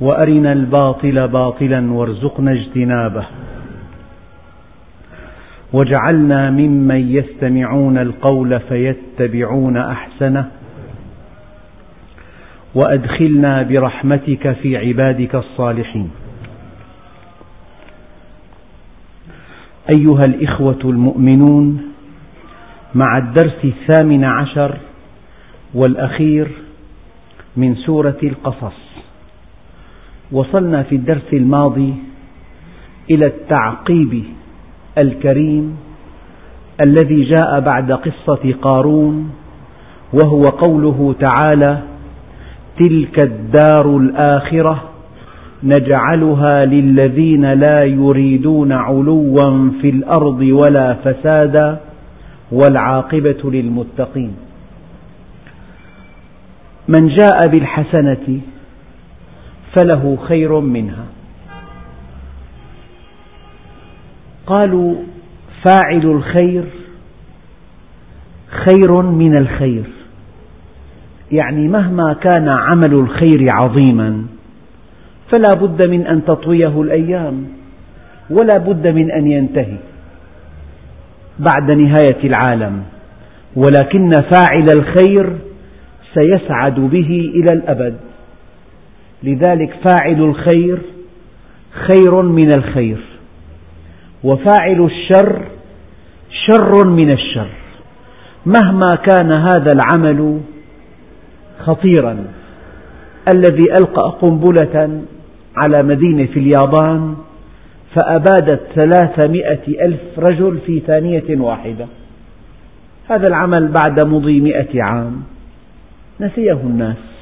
وأرنا الباطل باطلا وارزقنا اجتنابه. واجعلنا ممن يستمعون القول فيتبعون أحسنه. وأدخلنا برحمتك في عبادك الصالحين. أيها الإخوة المؤمنون مع الدرس الثامن عشر والأخير من سورة القصص. وصلنا في الدرس الماضي إلى التعقيب الكريم الذي جاء بعد قصة قارون وهو قوله تعالى: تلك الدار الآخرة نجعلها للذين لا يريدون علوا في الأرض ولا فسادا والعاقبة للمتقين. من جاء بالحسنة فله خير منها. قالوا فاعل الخير خير من الخير. يعني مهما كان عمل الخير عظيما فلا بد من أن تطويه الأيام ولا بد من أن ينتهي بعد نهاية العالم. ولكن فاعل الخير سيسعد به إلى الأبد. لذلك فاعل الخير خير من الخير وفاعل الشر شر من الشر. مهما كان هذا العمل خطيرا الذي ألقى قنبلة على مدينة في اليابان فأبادت ثلاثمائة ألف رجل في ثانية واحدة. هذا العمل بعد مضي مئة عام. نسيه الناس.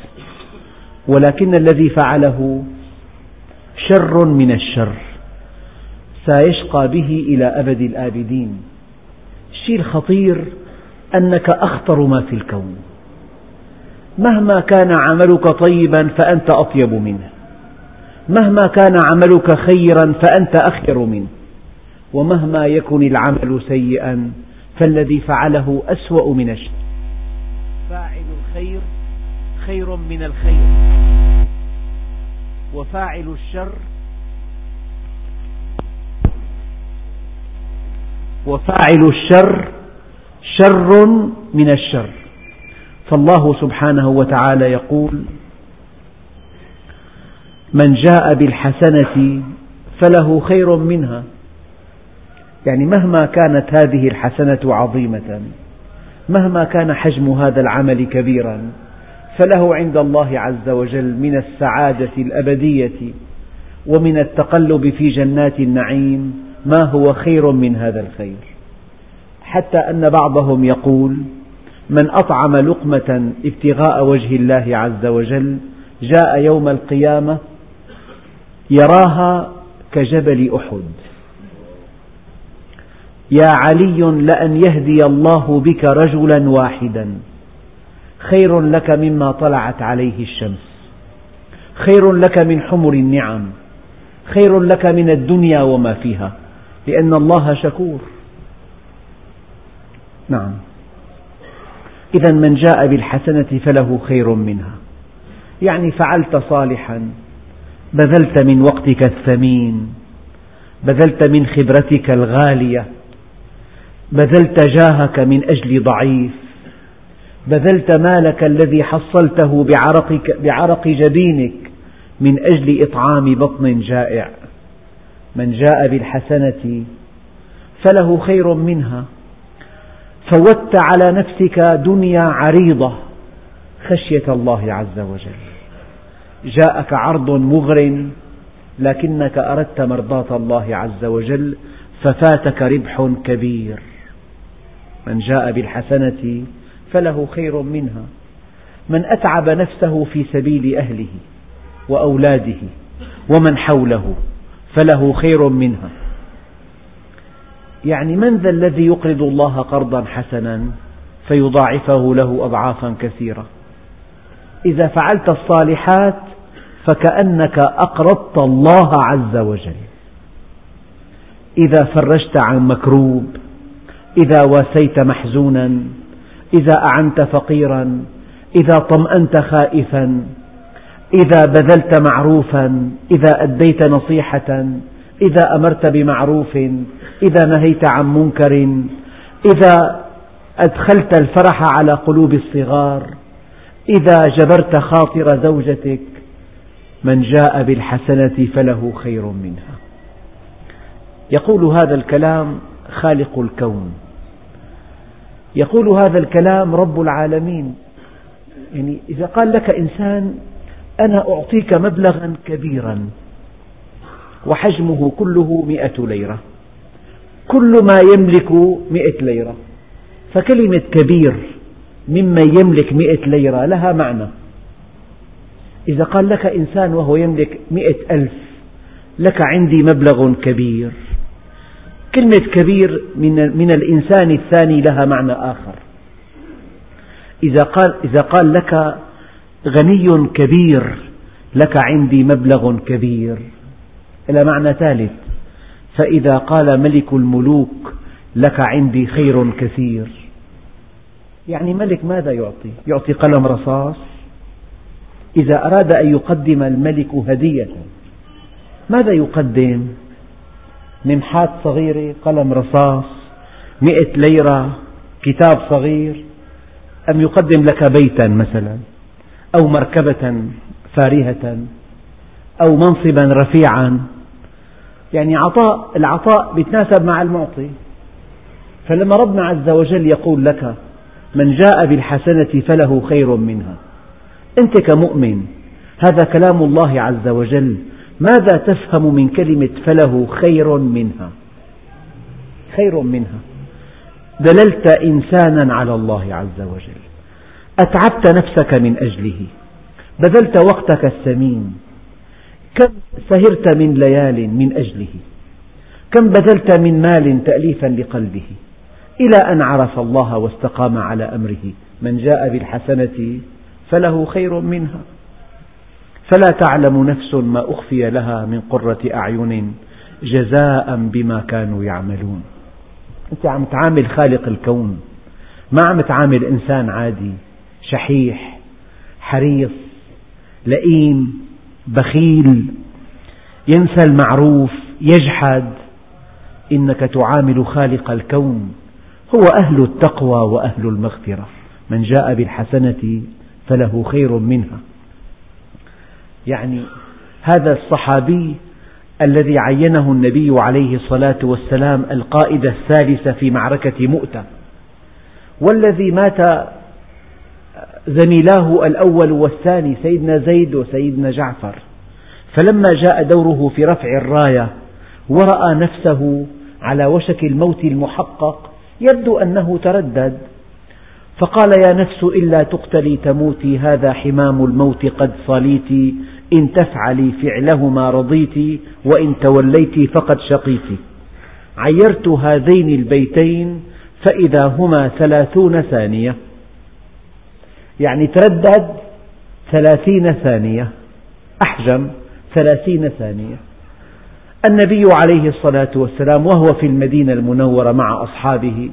ولكن الذي فعله شر من الشر سيشقى به إلى أبد الآبدين. الشيء الخطير أنك أخطر ما في الكون. مهما كان عملك طيبا فأنت أطيب منه. مهما كان عملك خيرا فأنت أخير منه. ومهما يكن العمل سيئا فالذي فعله أسوأ من الشر. فاعل الخير خير من الخير. وفاعل الشر. وفاعل الشر شر من الشر. فالله سبحانه وتعالى يقول من جاء بالحسنة فله خير منها. يعني مهما كانت هذه الحسنة عظيمة مهما كان حجم هذا العمل كبيرا فله عند الله عز وجل من السعادة الأبدية ومن التقلب في جنات النعيم ما هو خير من هذا الخير. حتى أن بعضهم يقول من أطعم لقمة ابتغاء وجه الله عز وجل جاء يوم القيامة يراها كجبل أحد. يا علي لأن يهدي الله بك رجلا واحدا. خير لك مما طلعت عليه الشمس. خير لك من حمر النعم. خير لك من الدنيا وما فيها. لأن الله شكور. نعم. إذا من جاء بالحسنة فله خير منها. يعني فعلت صالحا. بذلت من وقتك الثمين. بذلت من خبرتك الغالية. بذلت جاهك من أجل ضعيف. بذلت مالك الذي حصلته بعرقك بعرق جبينك من أجل إطعام بطن جائع. من جاء بالحسنة فله خير منها. فوت على نفسك دنيا عريضة خشية الله عز وجل. جاءك عرض مغر لكنك أردت مرضاة الله عز وجل ففاتك ربح كبير. من جاء بالحسنة فله خير منها. من أتعب نفسه في سبيل أهله وأولاده ومن حوله فله خير منها. يعني من ذا الذي يقرض الله قرضا حسنا فيضاعفه له أضعافا كثيرة؟ إذا فعلت الصالحات فكأنك أقرضت الله عز وجل. إذا فرجت عن مكروب إذا واسيت محزونا إذا أعنت فقيرا إذا طمأنت خائفا إذا بذلت معروفا إذا أديت نصيحة إذا أمرت بمعروف إذا نهيت عن منكر إذا أدخلت الفرح على قلوب الصغار إذا جبرت خاطر زوجتك من جاء بالحسنة فله خير منها. يقول هذا الكلام خالق الكون. يقول هذا الكلام رب العالمين. يعني إذا قال لك إنسان أنا أعطيك مبلغا كبيرا وحجمه كله مئة ليرة. كل ما يملك مئة ليرة. فكلمة كبير ممن يملك مئة ليرة لها معنى. إذا قال لك إنسان وهو يملك مئة ألف لك عندي مبلغ كبير. كلمة كبير من, من الإنسان الثاني لها معنى آخر إذا قال, إذا قال لك غني كبير لك عندي مبلغ كبير إلى معنى ثالث فإذا قال ملك الملوك لك عندي خير كثير يعني ملك ماذا يعطي؟ يعطي قلم رصاص إذا أراد أن يقدم الملك هدية ماذا يقدم؟ نمحات صغيرة قلم رصاص مئة ليرة كتاب صغير أم يقدم لك بيتا مثلا أو مركبة فارهة أو منصبا رفيعا. يعني عطاء العطاء يتناسب مع المعطي. فلما ربنا عز وجل يقول لك من جاء بالحسنة فله خير منها. أنت كمؤمن هذا كلام الله عز وجل. ماذا تفهم من كلمة فله خير منها؟ خير منها. دللت إنسانا على الله عز وجل. أتعبت نفسك من أجله. بذلت وقتك الثمين كم سهرت من ليال من أجله. كم بذلت من مال تأليفا لقلبه. إلى أن عرف الله واستقام على أمره. من جاء بالحسنة فله خير منها. فلا تعلم نفس ما أخفي لها من قرة أعين جزاء بما كانوا يعملون. أنت عم تعامل خالق الكون ما عم تعامل إنسان عادي شحيح حريص لئيم بخيل ينسى المعروف يجحد. إنك تعامل خالق الكون هو أهل التقوى وأهل المغفرة. من جاء بالحسنة فله خير منها. يعني هذا الصحابي الذي عينه النبي عليه الصلاة والسلام القائد الثالث في معركة مؤتة والذي مات زميلاه الأول والثاني سيدنا زيد وسيدنا جعفر. فلما جاء دوره في رفع الراية ورأى نفسه على وشك الموت المحقق يبدو أنه تردد. فقال يا نفس إلا تقتلي تموتي هذا حمام الموت قد صليت. إن تفعلي فعله ما رضيت وإن توليت فقد شقيت. عيرت هذين البيتين فإذا هما ثلاثون ثانية. يعني تردد ثلاثين ثانية. أحجم ثلاثين ثانية. النبي عليه الصلاة والسلام وهو في المدينة المنورة مع أصحابه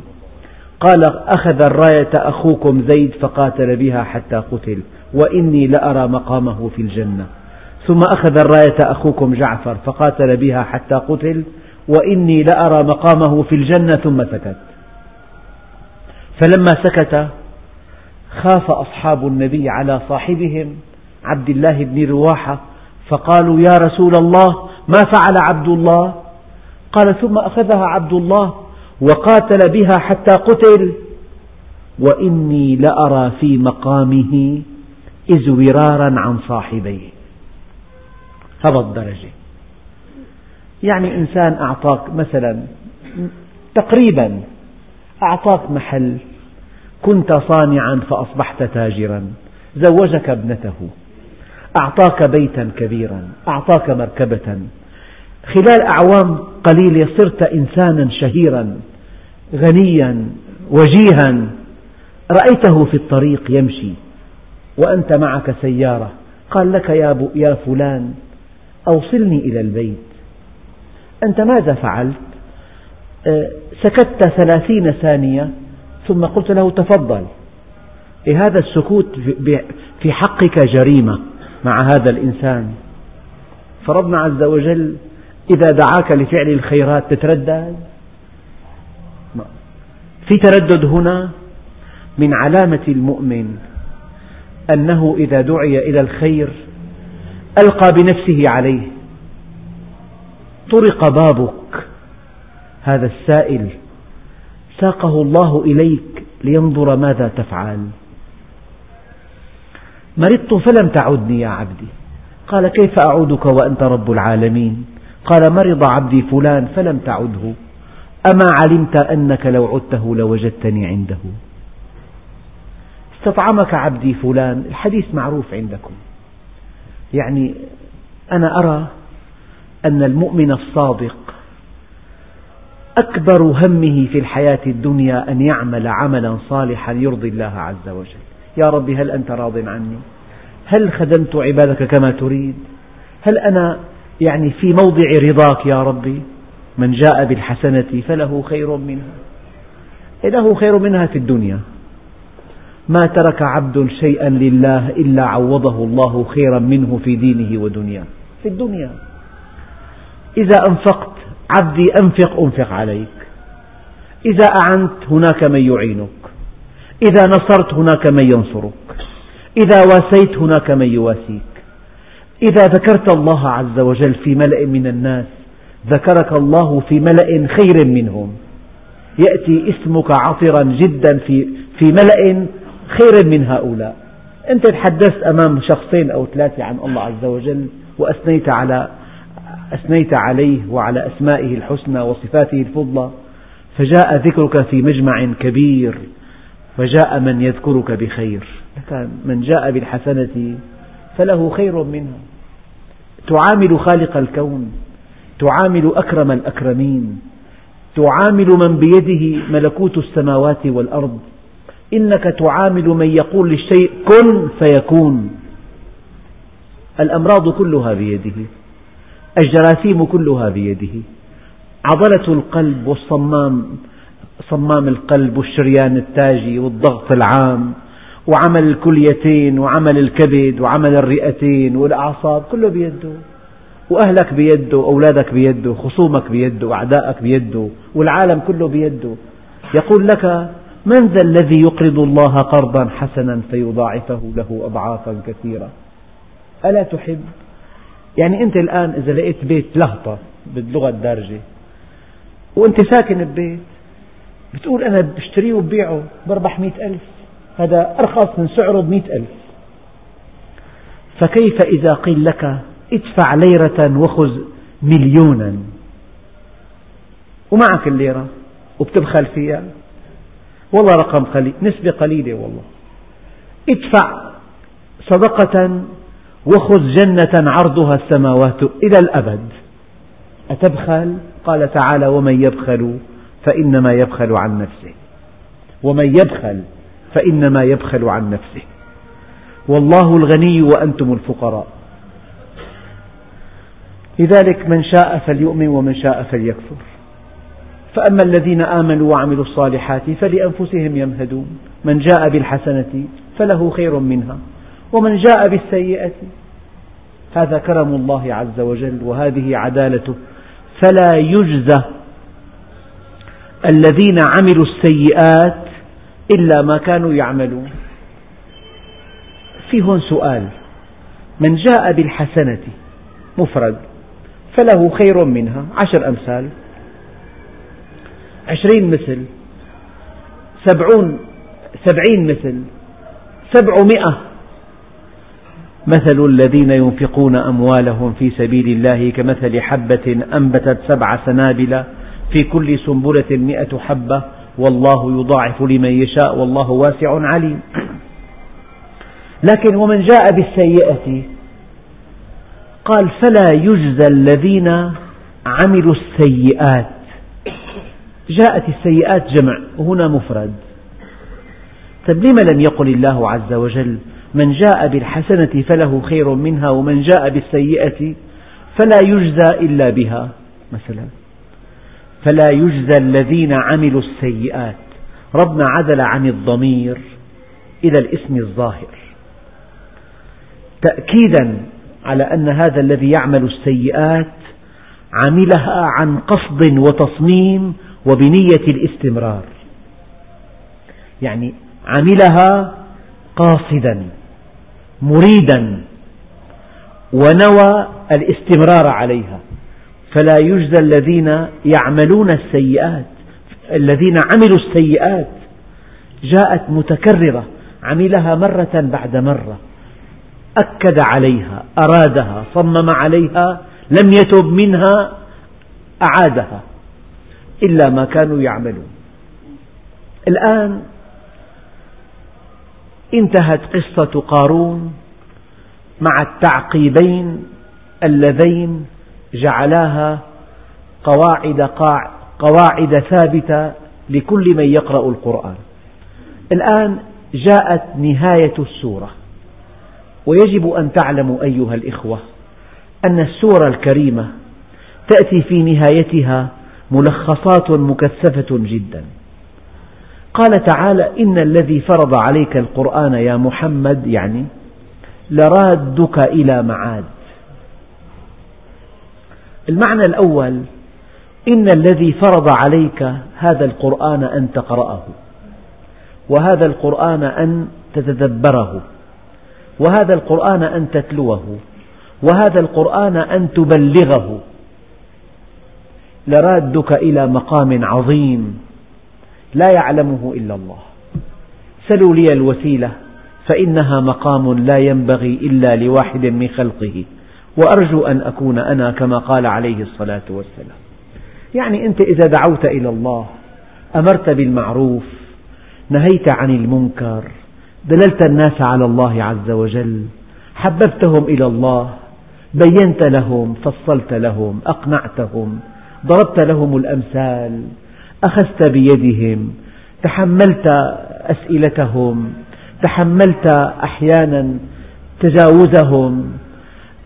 قال أخذ الراية أخوكم زيد فقاتل بها حتى قتل وإني لأرى مقامه في الجنة. ثم أخذ الراية أخوكم جعفر فقاتل بها حتى قتل وإني لأرى مقامه في الجنة ثم سكت فلما سكت خاف أصحاب النبي على صاحبهم عبد الله بن رواحة فقالوا يا رسول الله ما فعل عبد الله؟ قال ثم أخذها عبد الله وقاتل بها حتى قتل. وإني لأرى في مقامه إزورارا عن صاحبيه. هذا الدرجة يعني إنسان أعطاك مثلا تقريبا أعطاك محل. كنت صانعا فأصبحت تاجرا. زوجك ابنته. أعطاك بيتا كبيرا. أعطاك مركبة. خلال أعوام قليلة صرت إنسانا شهيرا. غنيا وجيها. رأيته في الطريق يمشي. وأنت معك سيارة. قال لك يا, يا فلان أوصلني إلى البيت. أنت ماذا فعلت؟ أه، سكت ثلاثين ثانية. ثم قلت له تفضل. إيه هذا السكوت في حقك جريمة مع هذا الإنسان. فربنا عز وجل إذا دعاك لفعل الخيرات تتردد. في تردد هنا من علامة المؤمن أنه إذا دعي إلى الخير ألقى بنفسه عليه. طرق بابك. هذا السائل ساقه الله إليك لينظر ماذا تفعل. مرضت فلم تعدني يا عبدي. قال كيف أعودك وأنت رب العالمين؟ قال مرض عبدي فلان فلم تعده. أما علمت أنك لو عدته لوجدتني عنده. استطعمك عبدي فلان الحديث معروف عندكم. يعني أنا أرى أن المؤمن الصادق أكبر همه في الحياة الدنيا أن يعمل عملا صالحا يرضي الله عز وجل. يا رب هل أنت راض عني؟ هل خدمت عبادك كما تريد؟ هل أنا يعني في موضع رضاك يا ربي؟ من جاء بالحسنة فله خير منها. له خير منها في الدنيا. ما ترك عبد شيئا لله إلا عوضه الله خيرا منه في دينه ودنياه. في الدنيا. إذا أنفقت عبدي أنفق أنفق عليك. إذا أعنت هناك من يعينك. إذا نصرت هناك من ينصرك. إذا واسيت هناك من يواسيك. إذا ذكرت الله عز وجل في ملأ من الناس ذكرك الله في ملأ خير منهم. يأتي اسمك عطرا جدا في في ملأ خير من هؤلاء. أنت تحدثت أمام شخصين أو ثلاثة عن الله عز وجل وأثنيت على أثنيت عليه وعلى أسمائه الحسنى وصفاته الفضلى فجاء ذكرك في مجمع كبير فجاء من يذكرك بخير. من جاء بالحسنة فله خير منها تعامل خالق الكون. تعامل أكرم الأكرمين. تعامل من بيده ملكوت السماوات والأرض. إنك تعامل من يقول للشيء كن فيكون. الأمراض كلها بيده. الجراثيم كلها بيده. عضلة القلب والصمام صمام القلب والشريان التاجي والضغط العام وعمل الكليتين وعمل الكبد وعمل الرئتين والأعصاب كله بيده. وأهلك بيده أولادك بيده خصومك بيده أعدائك بيده والعالم كله بيده. يقول لك من ذا الذي يقرض الله قرضا حسنا فيضاعفه له أضعافا كثيرة؟ ألا تحب؟ يعني أنت الآن إذا لقيت بيت لهطة باللغة الدارجة وأنت ساكن ببيت بتقول أنا بشتريه وببيعه بربح مئة ألف. هذا أرخص من سعره بمئة ألف. فكيف إذا قيل لك ادفع ليرة وخذ مليونا. ومعك الليرة وبتبخل فيها. والله رقم قليل نسبة قليلة والله. ادفع صدقة وخذ جنة عرضها السماوات إلى الأبد. أتبخل؟ قال تعالى ومن يبخل فإنما يبخل عن نفسه. ومن يبخل فإنما يبخل عن نفسه. والله الغني وأنتم الفقراء. لذلك من شاء فليؤمن ومن شاء فليكفر. فأما الذين آمنوا وعملوا الصالحات فلأنفسهم يمهدون. من جاء بالحسنة فله خير منها ومن جاء بالسيئة هذا كرم الله عز وجل وهذه عدالته. فلا يجزى الذين عملوا السيئات إلا ما كانوا يعملون. في هون سؤال من جاء بالحسنة مفرد فله خير منها. عشر أمثال. عشرين مثل. سبعون سبعين مثل. سبعمائة. مثل الذين ينفقون أموالهم في سبيل الله كمثل حبة أنبتت سبع سنابل في كل سنبلة مئة حبة. والله يضاعف لمن يشاء والله واسع عليم. لكن ومن جاء بالسيئة قال فلا يجزى الذين عملوا السيئات. جاءت السيئات جمع وهنا مفرد. طيب لما لم يقل الله عز وجل من جاء بالحسنة فله خير منها ومن جاء بالسيئة فلا يجزى إلا بها مثلا. فلا يجزى الذين عملوا السيئات. ربنا عدل عن الضمير إلى الاسم الظاهر. تأكيدا على أن هذا الذي يعمل السيئات عملها عن قصد وتصميم وبنية الاستمرار. يعني عملها قاصدا مريدا ونوى الاستمرار عليها. فلا يجزى الذين يعملون السيئات الذين عملوا السيئات جاءت متكررة عملها مرة بعد مرة. أكد عليها أرادها صمم عليها لم يتب منها أعادها إلا ما كانوا يعملون. الآن انتهت قصة قارون مع التعقيبين اللذين جعلاها قواعد, قواعد ثابتة لكل من يقرأ القرآن. الآن جاءت نهاية السورة. ويجب أن تعلموا أيها الإخوة أن السورة الكريمة تأتي في نهايتها ملخصات مكثفة جدا. قال تعالى إن الذي فرض عليك القرآن يا محمد يعني لرادك إلى معاد. المعنى الأول إن الذي فرض عليك هذا القرآن أن تقرأه وهذا القرآن أن تتدبره. وهذا القرآن أن تتلوه وهذا القرآن أن تبلغه. لرادك إلى مقام عظيم لا يعلمه إلا الله. سلوا لي الوسيلة فإنها مقام لا ينبغي إلا لواحد من خلقه وأرجو أن أكون أنا كما قال عليه الصلاة والسلام. يعني أنت إذا دعوت إلى الله أمرت بالمعروف نهيت عن المنكر دللت الناس على الله عز وجل حببتهم إلى الله بينت لهم فصلت لهم أقنعتهم ضربت لهم الأمثال أخذت بيدهم تحملت أسئلتهم تحملت أحيانا تجاوزهم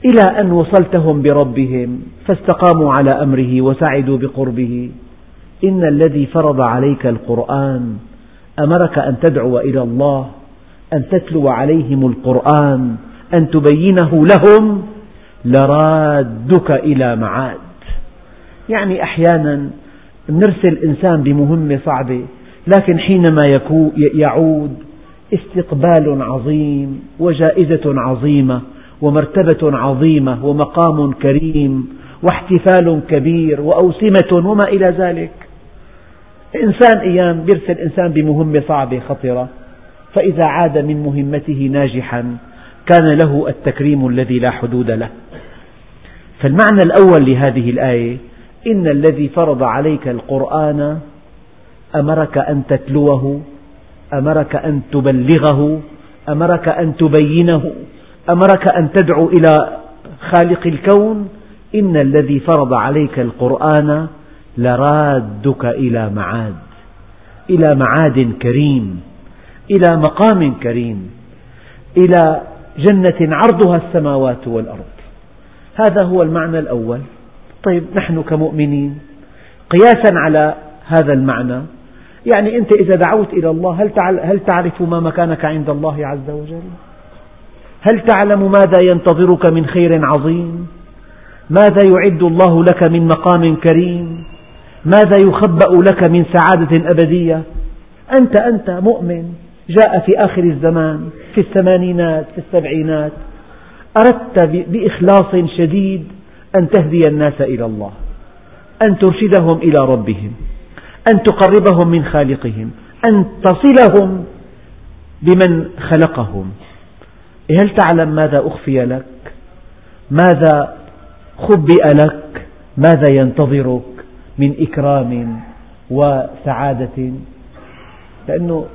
إلى أن وصلتهم بربهم فاستقاموا على أمره وسعدوا بقربه. إن الذي فرض عليك القرآن أمرك أن تدعو إلى الله أن تتلو عليهم القرآن أن تبينه لهم لرادك إلى معاد. يعني أحيانا نرسل إنسان بمهمة صعبة لكن حينما يعود استقبال عظيم وجائزة عظيمة ومرتبة عظيمة ومقام كريم واحتفال كبير وأوسمة وما إلى ذلك. إنسان أيام يرسل إنسان بمهمة صعبة خطرة. فإذا عاد من مهمته ناجحا كان له التكريم الذي لا حدود له. فالمعنى الأول لهذه الآية إن الذي فرض عليك القرآن أمرك أن تتلوه أمرك أن تبلغه أمرك أن تبينه أمرك أن تدعو إلى خالق الكون إن الذي فرض عليك القرآن لرادك إلى معاد إلى معاد كريم. إلى مقام كريم إلى جنة عرضها السماوات والأرض. هذا هو المعنى الأول. طيب نحن كمؤمنين قياسا على هذا المعنى. يعني أنت إذا دعوت إلى الله هل تعرف ما مكانك عند الله عز وجل؟ هل تعلم ماذا ينتظرك من خير عظيم؟ ماذا يعد الله لك من مقام كريم؟ ماذا يخبأ لك من سعادة أبدية؟ أنت أنت مؤمن. جاء في آخر الزمان في الثمانينات في السبعينات. أردت بإخلاص شديد أن تهدي الناس إلى الله أن ترشدهم إلى ربهم أن تقربهم من خالقهم أن تصلهم بمن خلقهم. هل تعلم ماذا أخفي لك؟ ماذا خبئ لك؟ ماذا ينتظرك من إكرام وسعادة؟ لأنه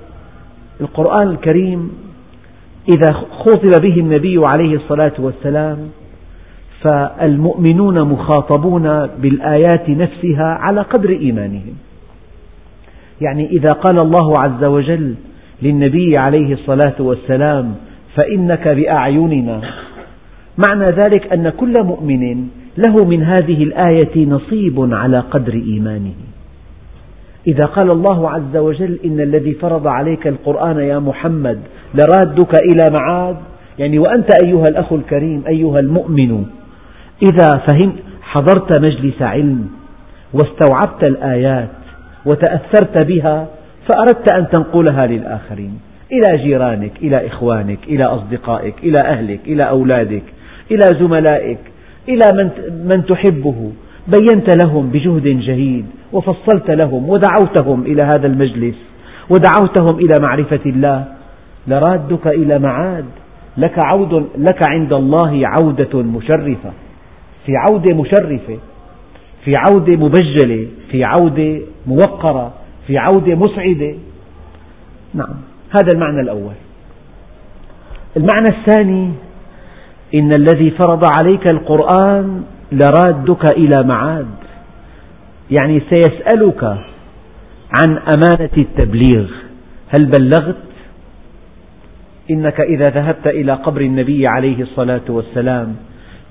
القرآن الكريم إذا خطب به النبي عليه الصلاة والسلام فالمؤمنون مخاطبون بالآيات نفسها على قدر إيمانهم. يعني إذا قال الله عز وجل للنبي عليه الصلاة والسلام فإنك بأعيننا. معنى ذلك أن كل مؤمن له من هذه الآية نصيب على قدر إيمانه. إذا قال الله عز وجل إن الذي فرض عليك القرآن يا محمد لرادك إلى معاد يعني وأنت أيها الأخ الكريم أيها المؤمن إذا فهمت حضرت مجلس علم واستوعبت الآيات وتأثرت بها فأردت أن تنقلها للآخرين إلى جيرانك إلى إخوانك إلى أصدقائك إلى أهلك إلى أولادك إلى زملائك إلى من, تحبه. بينت لهم بجهد جهيد وفصلت لهم ودعوتهم إلى هذا المجلس ودعوتهم إلى معرفة الله. لرادك إلى معاد لك, عود لك عند الله عودة مشرفة. في عودة مشرفة في عودة مبجلة في عودة موقرة في عودة مسعدة. نعم هذا المعنى الأول. المعنى الثاني إن الذي فرض عليك القرآن لرادك إلى معاد. يعني سيسألك عن أمانة التبليغ. هل بلغت؟ إنك إذا ذهبت إلى قبر النبي عليه الصلاة والسلام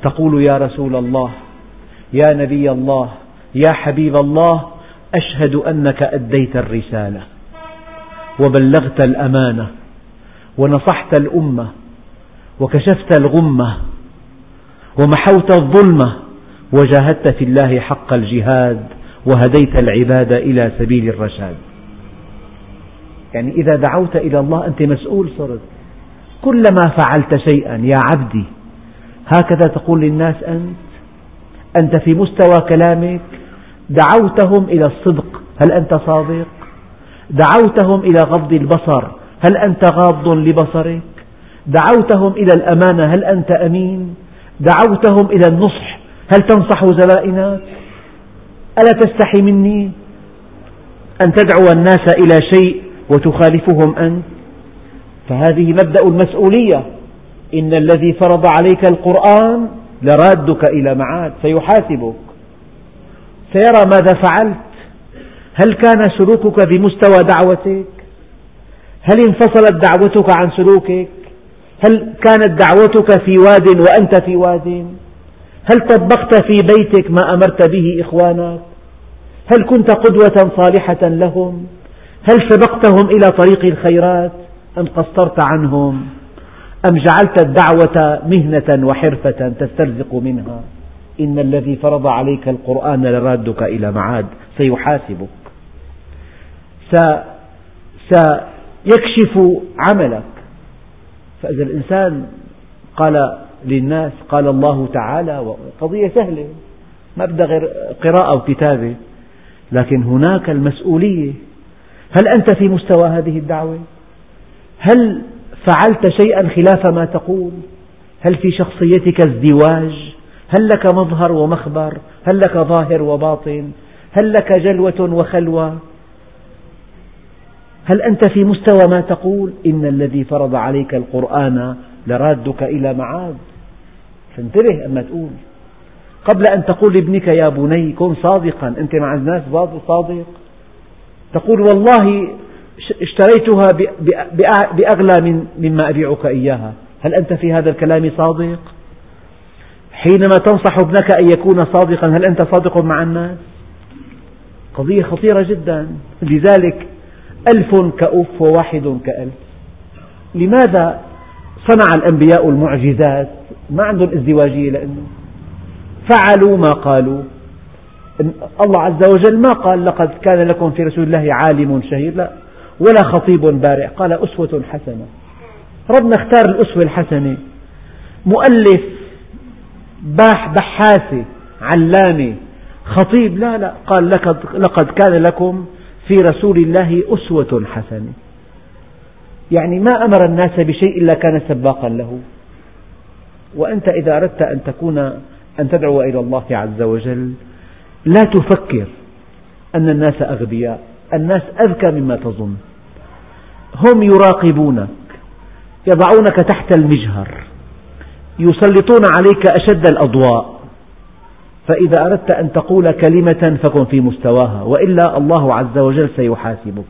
تقول يا رسول الله يا نبي الله يا حبيب الله أشهد أنك أديت الرسالة. وبلغت الأمانة ونصحت الأمة وكشفت الغمة ومحوت الظلمة وجاهدت في الله حق الجهاد وهديت العباد إلى سبيل الرشاد يعني إذا دعوت إلى الله أنت مسؤول صرت كلما فعلت شيئا يا عبدي هكذا تقول للناس أنت أنت في مستوى كلامك دعوتهم إلى الصدق هل أنت صادق؟ دعوتهم إلى غض البصر هل أنت غاض لبصرك؟ دعوتهم إلى الأمانة هل أنت أمين؟ دعوتهم إلى النصح هل تنصح زبائنك؟ ألا تستحي مني أن تدعو الناس إلى شيء وتخالفهم أنت؟ فهذه مبدأ المسؤولية. إن الذي فرض عليك القرآن لرادك إلى معاد سيحاسبك. سيرى ماذا فعلت؟ هل كان سلوكك بمستوى دعوتك؟ هل انفصلت دعوتك عن سلوكك؟ هل كانت دعوتك في واد وأنت في واد؟ هل طبقت في بيتك ما أمرت به إخوانك؟ هل كنت قدوة صالحة لهم؟ هل سبقتهم إلى طريق الخيرات؟ أم قصرت عنهم؟ أم جعلت الدعوة مهنة وحرفة تسترزق منها؟ إن الذي فرض عليك القرآن لرادك إلى معاد سيحاسبك. سيكشف عملك. فإذا الإنسان قال للناس قال الله تعالى قضية سهلة ما بدها غير قراءة وكتابة لكن هناك المسؤولية هل أنت في مستوى هذه الدعوة؟ هل فعلت شيئا خلاف ما تقول؟ هل في شخصيتك ازدواج؟ هل لك مظهر ومخبر؟ هل لك ظاهر وباطن؟ هل لك جلوة وخلوة؟ هل أنت في مستوى ما تقول إن الذي فرض عليك القرآن لرادك إلى معاد فانتبه أما تقول. قبل أن تقول لابنك يا بني كن صادقا. أنت مع الناس صادق. تقول والله اشتريتها بأغلى مما أبيعك إياها. هل أنت في هذا الكلام صادق؟ حينما تنصح ابنك أن يكون صادقا هل أنت صادق مع الناس؟ قضية خطيرة جدا. لذلك ألف كأف وواحد كألف. لماذا صنع الأنبياء المعجزات؟ ما عندهم ازدواجية لأنه فعلوا ما قالوا. الله عز وجل ما قال لقد كان لكم في رسول الله عالم شهير. لا ولا خطيب بارع قال أسوة حسنة. ربنا اختار الأسوة الحسنة. مؤلف باح بحاسة علامة خطيب. لا لا. قال لقد كان لكم في رسول الله أسوة حسنة. يعني ما أمر الناس بشيء إلا كان سباقا له. وأنت إذا أردت أن تكون أن تدعو إلى الله عز وجل لا تفكر أن الناس أغبياء الناس أذكى مما تظن. هم يراقبونك يضعونك تحت المجهر يسلطون عليك أشد الأضواء. فإذا أردت أن تقول كلمة فكن في مستواها وإلا الله عز وجل سيحاسبك.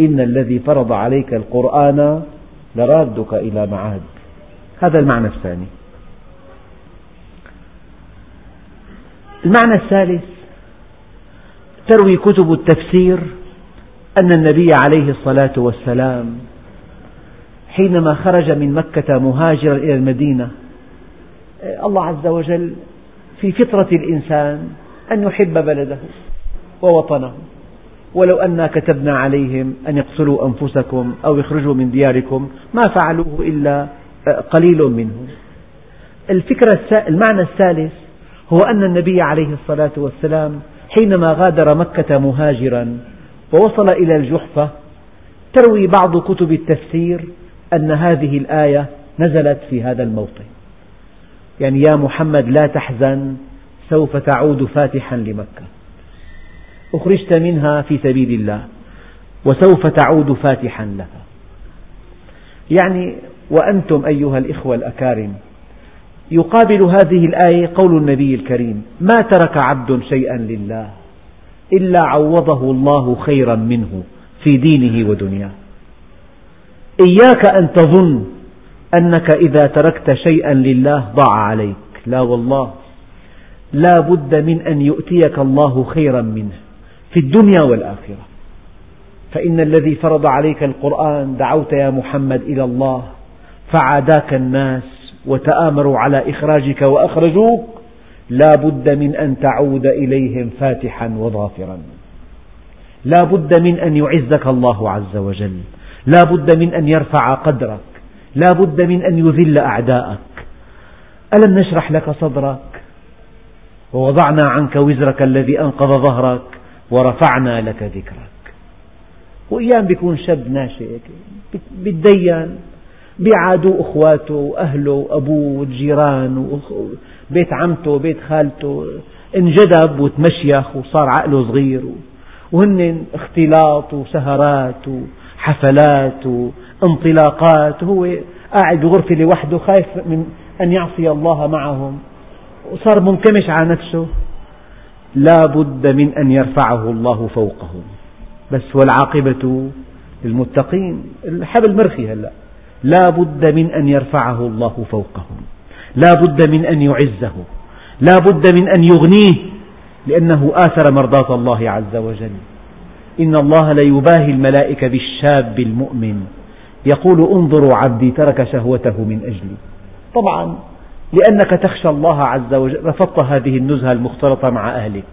إن الذي فرض عليك القرآن لرادك إلى معاد. هذا المعنى الثاني. المعنى الثالث تروي كتب التفسير أن النبي عليه الصلاة والسلام حينما خرج من مكة مهاجرا إلى المدينة الله عز وجل في فطرة الإنسان أن يحب بلده ووطنه. ولو أنا كتبنا عليهم أن يقتلوا أنفسكم أو يخرجوا من دياركم ما فعلوه إلا قليل منهم. الفكرة المعنى الثالث هو أن النبي عليه الصلاة والسلام حينما غادر مكة مهاجرا ووصل إلى الجحفة تروي بعض كتب التفسير أن هذه الآية نزلت في هذا الموطن. يعني يا محمد لا تحزن سوف تعود فاتحا لمكة. أخرجت منها في سبيل الله وسوف تعود فاتحا لها. يعني وأنتم أيها الإخوة الأكارم يقابل هذه الآية قول النبي الكريم ما ترك عبد شيئا لله إلا عوضه الله خيرا منه في دينه ودنياه. إياك أن تظن أنك إذا تركت شيئا لله ضاع عليك. لا والله. لا بد من أن يؤتيك الله خيرا منه في الدنيا والآخرة. فإن الذي فرض عليك القرآن دعوت يا محمد إلى الله فعاداك الناس وتآمروا على إخراجك وأخرجوك لا بد من أن تعود إليهم فاتحا وظافرا. لا بد من أن يعزك الله عز وجل. لا بد من أن يرفع قدرك. لا بد من أن يذل أعداءك. ألم نشرح لك صدرك؟ ووضعنا عنك وزرك الذي أنقض ظهرك ورفعنا لك ذكرك. وأيام بيكون شاب ناشئ بتدين. بيعادوا أخواته وأهله وأبوه والجيران وبيت عمته وبيت خالته. انجذب وتمشيخ وصار عقله صغير. وهن اختلاط وسهرات وحفلات وانطلاقات. وهو قاعد بغرفة لوحده خايف من أن يعصي الله معهم. وصار منكمش على نفسه. لا بد من أن يرفعه الله فوقهم. بس والعاقبة للمتقين. الحبل مرخي هلأ. لا بد من أن يرفعه الله فوقهم. لا بد من أن يعزه. لا بد من أن يغنيه لأنه آثر مرضاة الله عز وجل. إن الله ليباهي الملائكة بالشاب المؤمن. يقول انظروا عبدي ترك شهوته من أجلي. طبعا لأنك تخشى الله عز وجل. رفضت هذه النزهة المختلطة مع أهلك.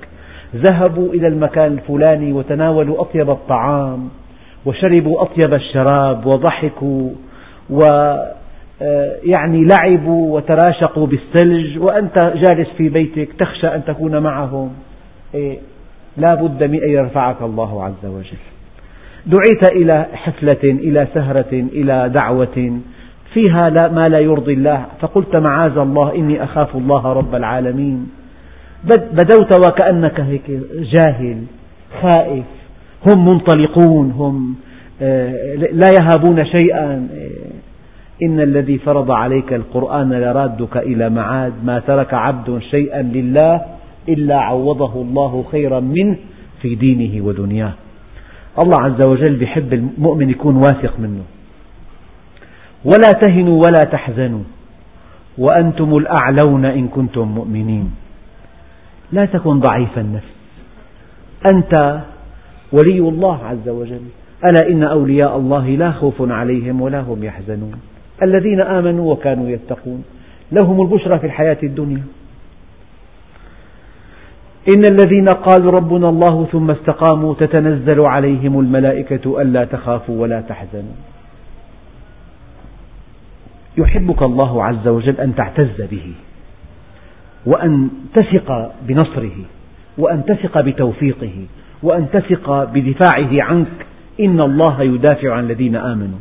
ذهبوا إلى المكان الفلاني وتناولوا أطيب الطعام وشربوا أطيب الشراب وضحكوا ويعني لعبوا وتراشقوا بالثلج وأنت جالس في بيتك تخشى أن تكون معهم. إيه، لا بد من أن يرفعك الله عز وجل. دعيت إلى حفلة إلى سهرة إلى دعوة فيها لا ما لا يرضي الله. فقلت معاذ الله إني أخاف الله رب العالمين. بدوت وكأنك هيك جاهل خائف. هم منطلقون هم آه، لا يهابون شيئا. آه، إن الذي فرض عليك القرآن لرادك إلى معاد ما ترك عبد شيئا لله إلا عوضه الله خيرا منه في دينه ودنياه. الله عز وجل يحب المؤمن يكون واثق منه. ولا تهنوا ولا تحزنوا وأنتم الأعلون إن كنتم مؤمنين. لا تكن ضعيف النفس. أنت ولي الله عز وجل. ألا إن أولياء الله لا خوف عليهم ولا هم يحزنون. الذين آمنوا وكانوا يتقون. لهم البشرى في الحياة الدنيا. إن الذين قالوا ربنا الله ثم استقاموا تتنزل عليهم الملائكة ألا تخافوا ولا تحزنوا. يحبك الله عز وجل أن تعتز به وأن تثق بنصره وأن تثق بتوفيقه وأن تثق بدفاعه عنك. إن الله يدافع عن الذين آمنوا.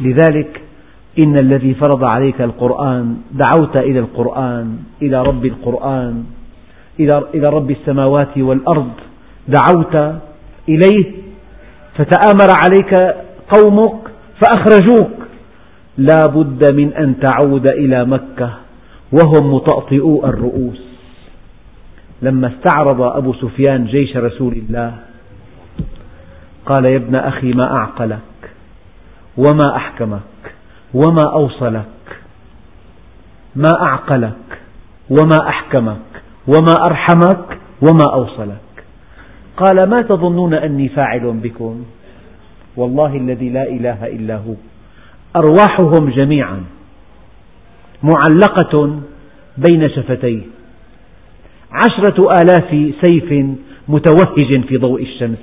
لذلك إن الذي فرض عليك القرآن دعوت إلى القرآن إلى رب القرآن إلى رب السماوات والأرض دعوت إليه فتآمر عليك قومك فأخرجوك. لا بد من أن تعود إلى مكة وهم مطأطئو الرؤوس. لما استعرض أبو سفيان جيش رسول الله قال يا ابن أخي ما أعقلك؟ وما أحكمك؟ وما أوصلك ما أعقلك وما أحكمك وما أرحمك وما أوصلك. قال ما تظنون أني فاعل بكم؟ والله الذي لا إله إلا هو. أرواحهم جميعا معلقة بين شفتيه. عشرة آلاف سيف متوهج في ضوء الشمس.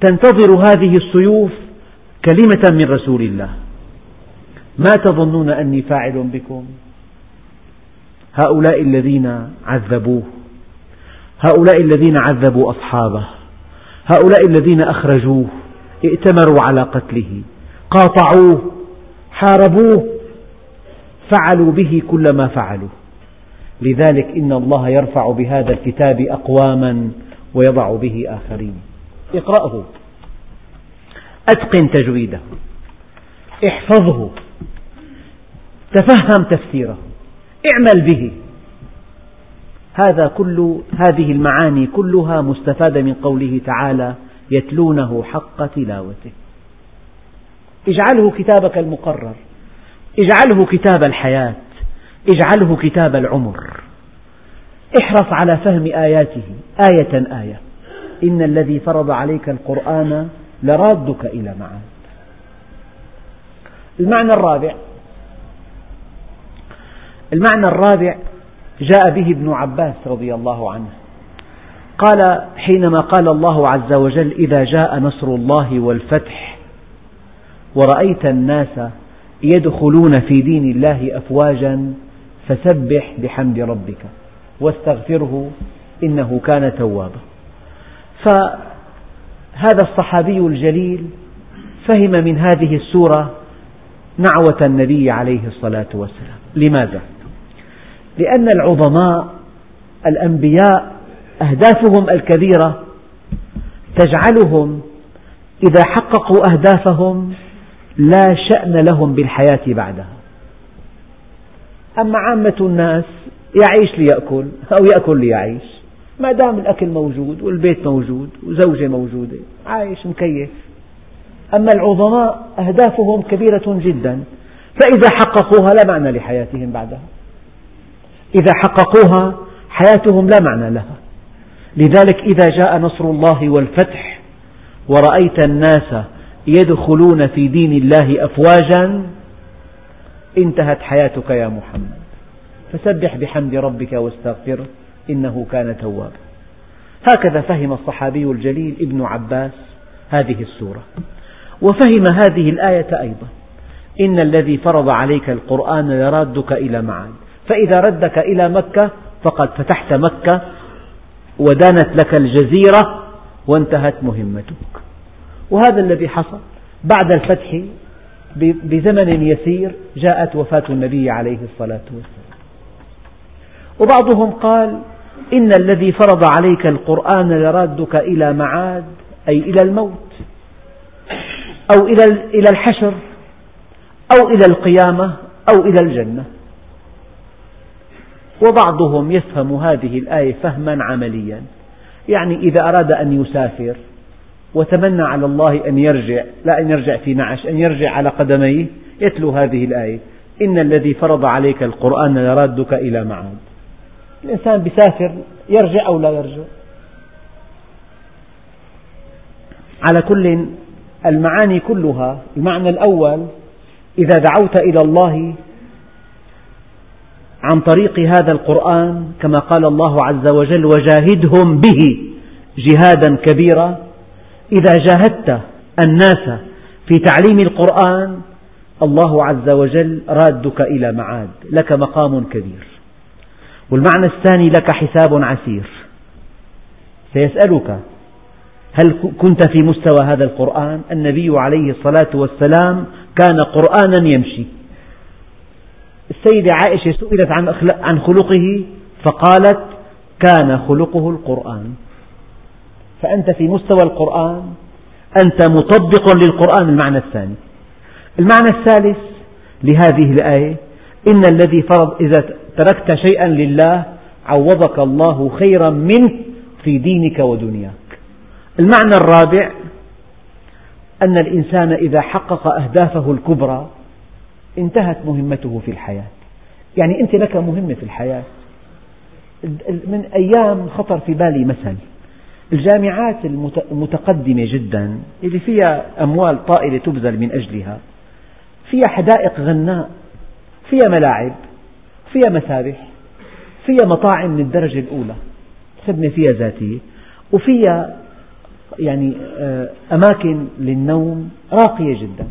تنتظر هذه السيوف كلمة من رسول الله. ما تظنون أني فاعل بكم؟ هؤلاء الذين عذبوه. هؤلاء الذين عذبوا أصحابه. هؤلاء الذين أخرجوه. ائتمروا على قتله. قاطعوه. حاربوه. فعلوا به كل ما فعلوا. لذلك إن الله يرفع بهذا الكتاب أقواما ويضع به آخرين. اقرأه. أتقن تجويده. احفظه. تفهم تفسيره. اعمل به. هذا كل هذه المعاني كلها مستفادة من قوله تعالى يتلونه حق تلاوته. اجعله كتابك المقرر. اجعله كتاب الحياة. اجعله كتاب العمر. احرص على فهم آياته. آية آية. إن الذي فرض عليك القرآن لرادك إلى معاد. المعنى الرابع المعنى الرابع جاء به ابن عباس رضي الله عنه. قال حينما قال الله عز وجل إذا جاء نصر الله والفتح ورأيت الناس يدخلون في دين الله أفواجا فسبح بحمد ربك واستغفره إنه كان توابا. فهذا الصحابي الجليل فهم من هذه السورة نعوة النبي عليه الصلاة والسلام. لماذا؟ لأن العظماء الأنبياء أهدافهم الكبيرة تجعلهم إذا حققوا أهدافهم لا شأن لهم بالحياة بعدها. أما عامة الناس يعيش ليأكل أو يأكل ليعيش ما دام الأكل موجود والبيت موجود وزوجة موجودة عايش مكيف. أما العظماء أهدافهم كبيرة جدا فإذا حققوها لا معنى لحياتهم بعدها. إذا حققوها حياتهم لا معنى لها. لذلك إذا جاء نصر الله والفتح ورأيت الناس يدخلون في دين الله أفواجا انتهت حياتك يا محمد. فسبح بحمد ربك واستغفره إنه كان توابا. هكذا فهم الصحابي الجليل ابن عباس هذه السورة. وفهم هذه الآية أيضا. إن الذي فرض عليك القرآن لرادك إلى معاد فإذا ردك إلى مكة فقد فتحت مكة ودانت لك الجزيرة وانتهت مهمتك. وهذا الذي حصل بعد الفتح بزمن يسير جاءت وفاة النبي عليه الصلاة والسلام. وبعضهم قال إن الذي فرض عليك القرآن لرادك إلى معاد أي إلى الموت أو إلى الحشر أو إلى القيامة أو إلى الجنة. وبعضهم يفهم هذه الآية فهما عمليا. يعني إذا أراد أن يسافر وتمنى على الله أن يرجع لا أن يرجع في نعش أن يرجع على قدميه يتلو هذه الآية. إن الذي فرض عليك القرآن لرادك إلى معاد الإنسان بيسافر يرجع أو لا يرجع؟ على كل المعاني كلها المعنى الأول إذا دعوت إلى الله عن طريق هذا القرآن كما قال الله عز وجل وجاهدهم به جهادا كبيرا. إذا جاهدت الناس في تعليم القرآن الله عز وجل رادك إلى معاد لك مقام كبير. والمعنى الثاني لك حساب عسير. سيسألك هل كنت في مستوى هذا القرآن؟ النبي عليه الصلاة والسلام كان قرآنا يمشي. السيدة عائشة سئلت عن خلقه فقالت كان خلقه القرآن. فأنت في مستوى القرآن أنت مطبق للقرآن. المعنى الثاني المعنى الثالث لهذه الآية إن الذي فرض إذا تركت شيئا لله عوضك الله خيرا منه في دينك ودنياك. المعنى الرابع أن الإنسان إذا حقق أهدافه الكبرى انتهت مهمته في الحياة. يعني أنت لك مهمة في الحياة. من أيام خطر في بالي مثل. الجامعات المتقدمة جدا اللي فيها أموال طائلة تبذل من أجلها فيها حدائق غناء فيها ملاعب فيها مسابح فيها مطاعم من الدرجة الأولى خدمة فيها ذاتية وفيها يعني آه، أماكن للنوم راقية جدا.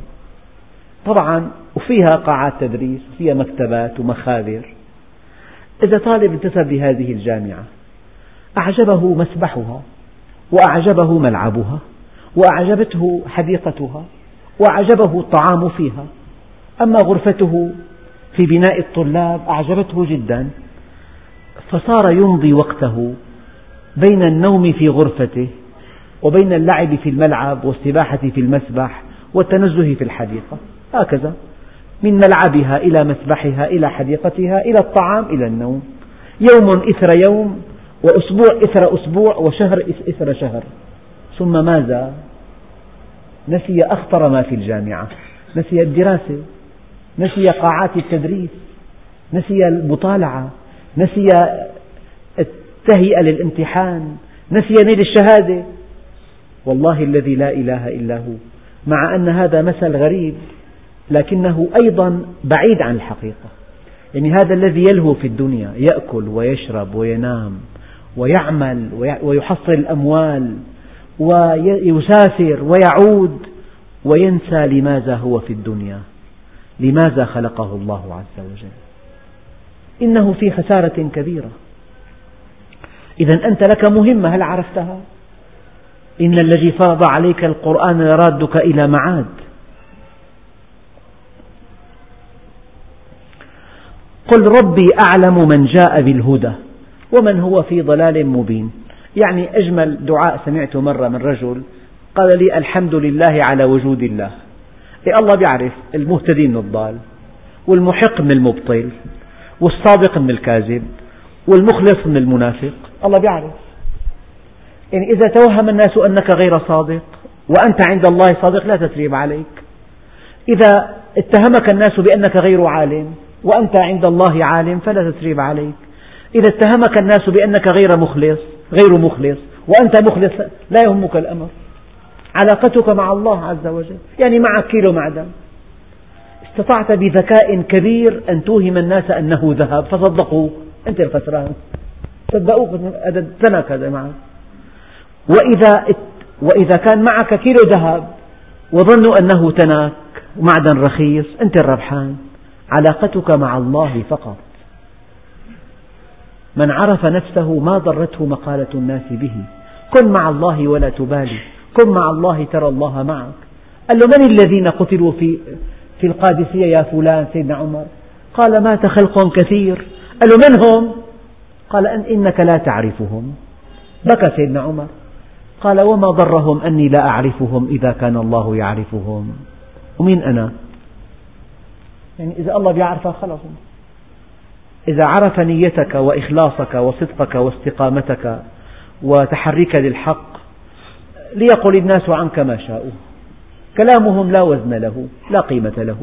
طبعا وفيها قاعات تدريس وفيها مكتبات ومخابر. إذا طالب انتسب لهذه الجامعة أعجبه مسبحها وأعجبه ملعبها وأعجبته حديقتها وأعجبه الطعام فيها. أما غرفته في بناء الطلاب أعجبته جدا. فصار يمضي وقته بين النوم في غرفته وبين اللعب في الملعب والسباحة في المسبح والتنزه في الحديقة. هكذا. من ملعبها إلى مسبحها إلى حديقتها إلى الطعام إلى النوم. يوم إثر يوم وأسبوع إثر أسبوع وشهر إثر شهر. ثم ماذا؟ نسي أخطر ما في الجامعة. نسي الدراسة. نسي قاعات التدريس. نسي المطالعة. نسي التهيئة للامتحان. نسي نيل الشهادة. والله الذي لا إله إلا هو. مع أن هذا مثل غريب. لكنه أيضا بعيد عن الحقيقة. يعني هذا الذي يلهو في الدنيا يأكل ويشرب وينام ويعمل ويحصل الأموال ويسافر ويعود وينسى لماذا هو في الدنيا لماذا خلقه الله عز وجل. إنه في خسارة كبيرة. إذا أنت لك مهمة هل عرفتها؟ إن الذي فرض عليك القرآن لرادك إلى معاد. قل ربي أعلم من جاء بالهدى ومن هو في ضلال مبين. يعني أجمل دعاء سمعته مرة من رجل قال لي الحمد لله على وجود الله. إيه الله بيعرف المهتدي من الضال والمحق من المبطل والصادق من الكاذب والمخلص من المنافق. الله بيعرف. يعني إذا توهم الناس أنك غير صادق وأنت عند الله صادق لا تثريب عليك. إذا اتهمك الناس بأنك غير عالم وأنت عند الله عالم فلا تثريب عليك. إذا اتهمك الناس بأنك غير مخلص غير مخلص وأنت مخلص لا يهمك الأمر. علاقتك مع الله عز وجل يعني معك كيلو معدن. استطعت بذكاء كبير أن توهم الناس أنه ذهب فصدقوك أنت الخسران. صدقوك هذا تنك هذا معك. وإذا وإذا كان معك كيلو ذهب وظنوا أنه تنك معدن رخيص أنت الربحان. علاقتك مع الله فقط. من عرف نفسه ما ضرته مقالة الناس به. كن مع الله ولا تبالي. كن مع الله ترى الله معك. قال له من الذين قتلوا في في القادسية يا فلان سيدنا عمر؟ قال مات خلق كثير. قال له من هم؟ قال أن إنك لا تعرفهم. بكى سيدنا عمر. قال وما ضرهم أني لا أعرفهم إذا كان الله يعرفهم. ومين أنا؟ يعني إذا الله بيعرفك خلص إذا عرف نيتك وإخلاصك وصدقك واستقامتك وتحريك للحق ليقل الناس عنك ما شاءوا. كلامهم لا وزن له لا قيمة له.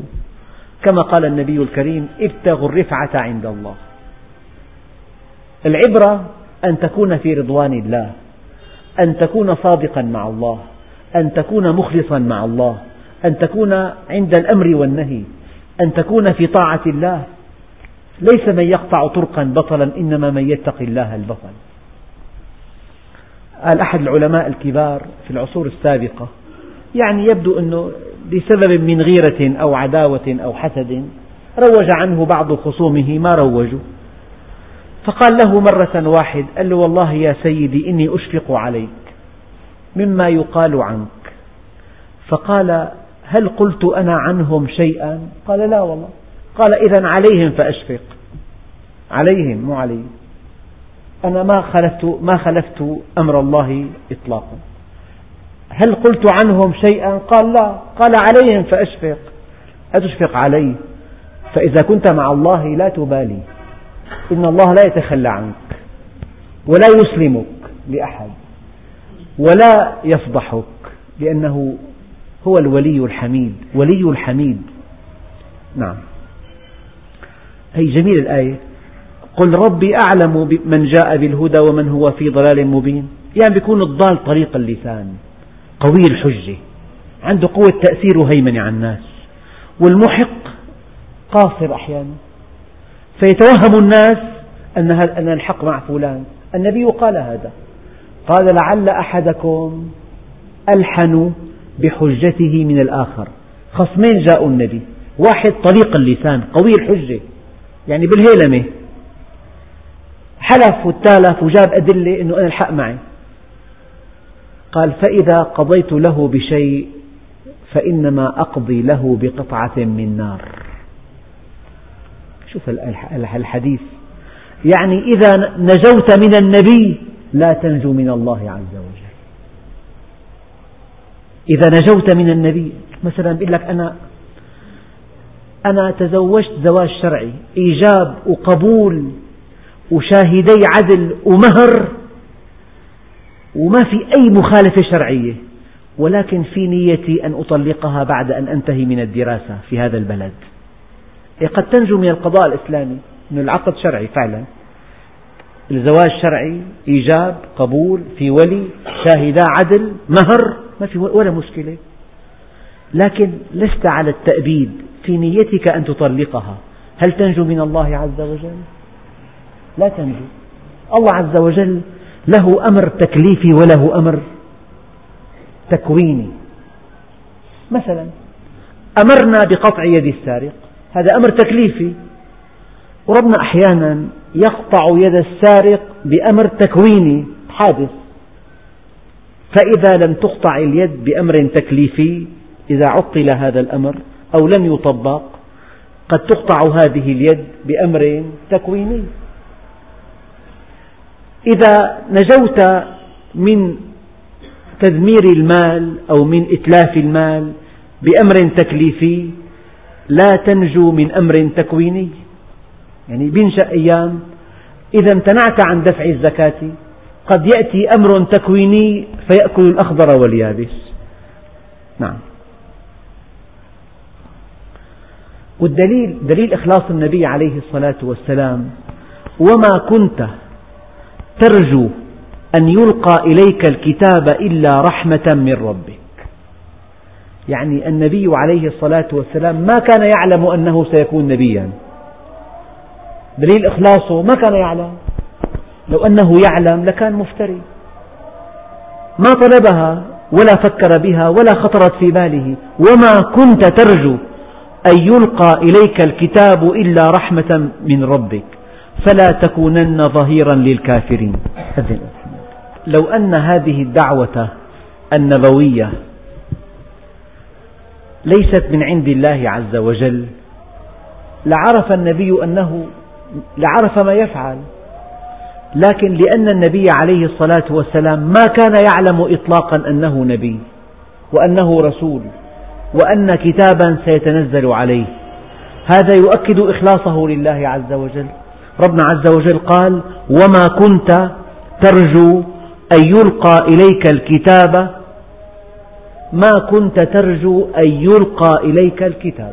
كما قال النبي الكريم ابتغوا الرفعة عند الله. العبرة أن تكون في رضوان الله أن تكون صادقا مع الله أن تكون مخلصا مع الله أن تكون عند الأمر والنهي. أن تكون في طاعة الله. ليس من يقطع طرقا بطلا إنما من يتقي الله البطل. قال أحد العلماء الكبار في العصور السابقة يعني يبدو أنه بسبب من غيرة أو عداوة أو حسد روج عنه بعض خصومه ما روجوا. فقال له مرة واحد قال له والله يا سيدي إني أشفق عليك مما يقال عنك. فقال هل قلت أنا عنهم شيئا؟ قال لا والله. قال إذا عليهم فأشفق. عليهم مو علي. أنا ما خلفت ما خلفت أمر الله إطلاقا. هل قلت عنهم شيئا؟ قال لا. قال عليهم فأشفق. أتشفق علي فإذا كنت مع الله لا تبالي. إن الله لا يتخلى عنك ولا يسلمك لأحد ولا يفضحك لأنه هو الولي الحميد. ولي الحميد. نعم. هي جميل الآية. قل ربي أعلم من جاء بالهدى ومن هو في ضلال مبين. يعني بيكون الضال طريق اللسان. قوي الحجة. عنده قوة تأثير وهيمنة على الناس. والمحق قاصر أحيانا. فيتوهم الناس أن أن الحق مع فلان. النبي قال هذا. قال لعل أحدكم ألحن بحجته من الآخر. خصمين جاءوا النبي. واحد طليق اللسان قوي الحجة. يعني بالهيلمة. حلف واتالف وجاب أدلة أنه أنا الحق معي. قال فإذا قضيت له بشيء فإنما أقضي له بقطعة من نار. شوف الحديث. يعني إذا نجوت من النبي لا تنجو من الله عز وجل. إذا نجوت من النبي مثلا بيقول لك أنا أنا تزوجت زواج شرعي إيجاب وقبول وشاهدي عدل ومهر وما في أي مخالفة شرعية ولكن في نيتي أن أطلقها بعد أن أنتهي من الدراسة في هذا البلد. إيه، قد تنجو من القضاء الإسلامي أن العقد شرعي فعلا. الزواج شرعي إيجاب قبول في ولي شاهدا عدل مهر. ما في ولا مشكلة. لكن لست على التأبيد في نيتك أن تطلقها. هل تنجو من الله عز وجل؟ لا تنجو. الله عز وجل له أمر تكليفي وله أمر تكويني. مثلا أمرنا بقطع يد السارق. هذا أمر تكليفي. وربنا أحيانا يقطع يد السارق بأمر تكويني. حادث. فإذا لم تقطع اليد بأمر تكليفي إذا عطل هذا الأمر أو لم يطبق قد تقطع هذه اليد بأمر تكويني. إذا نجوت من تدمير المال أو من إتلاف المال بأمر تكليفي لا تنجو من أمر تكويني. يعني بينشأ أيام إذا امتنعت عن دفع الزكاة قد يأتي أمر تكويني فيأكل الأخضر واليابس. نعم. والدليل دليل إخلاص النبي عليه الصلاة والسلام وما كنت ترجو أن يلقى إليك الكتاب إلا رحمة من ربك. يعني النبي عليه الصلاة والسلام ما كان يعلم أنه سيكون نبيا. دليل إخلاصه ما كان يعلم. لو أنه يعلم لكان مفتري. ما طلبها ولا فكر بها ولا خطرت في باله. وما كنت ترجو أن يلقى إليك الكتاب إلا رحمة من ربك. فلا تكونن ظهيرا للكافرين. لو أن هذه الدعوة النبوية ليست من عند الله عز وجل لعرف النبي أنه لعرف ما يفعل. لكن لأن النبي عليه الصلاة والسلام ما كان يعلم إطلاقا أنه نبي وأنه رسول وأن كتابا سيتنزل عليه. هذا يؤكد إخلاصه لله عز وجل. ربنا عز وجل قال وما كنت ترجو أن يلقى إليك الكتاب. ما كنت ترجو أن يلقى إليك الكتاب.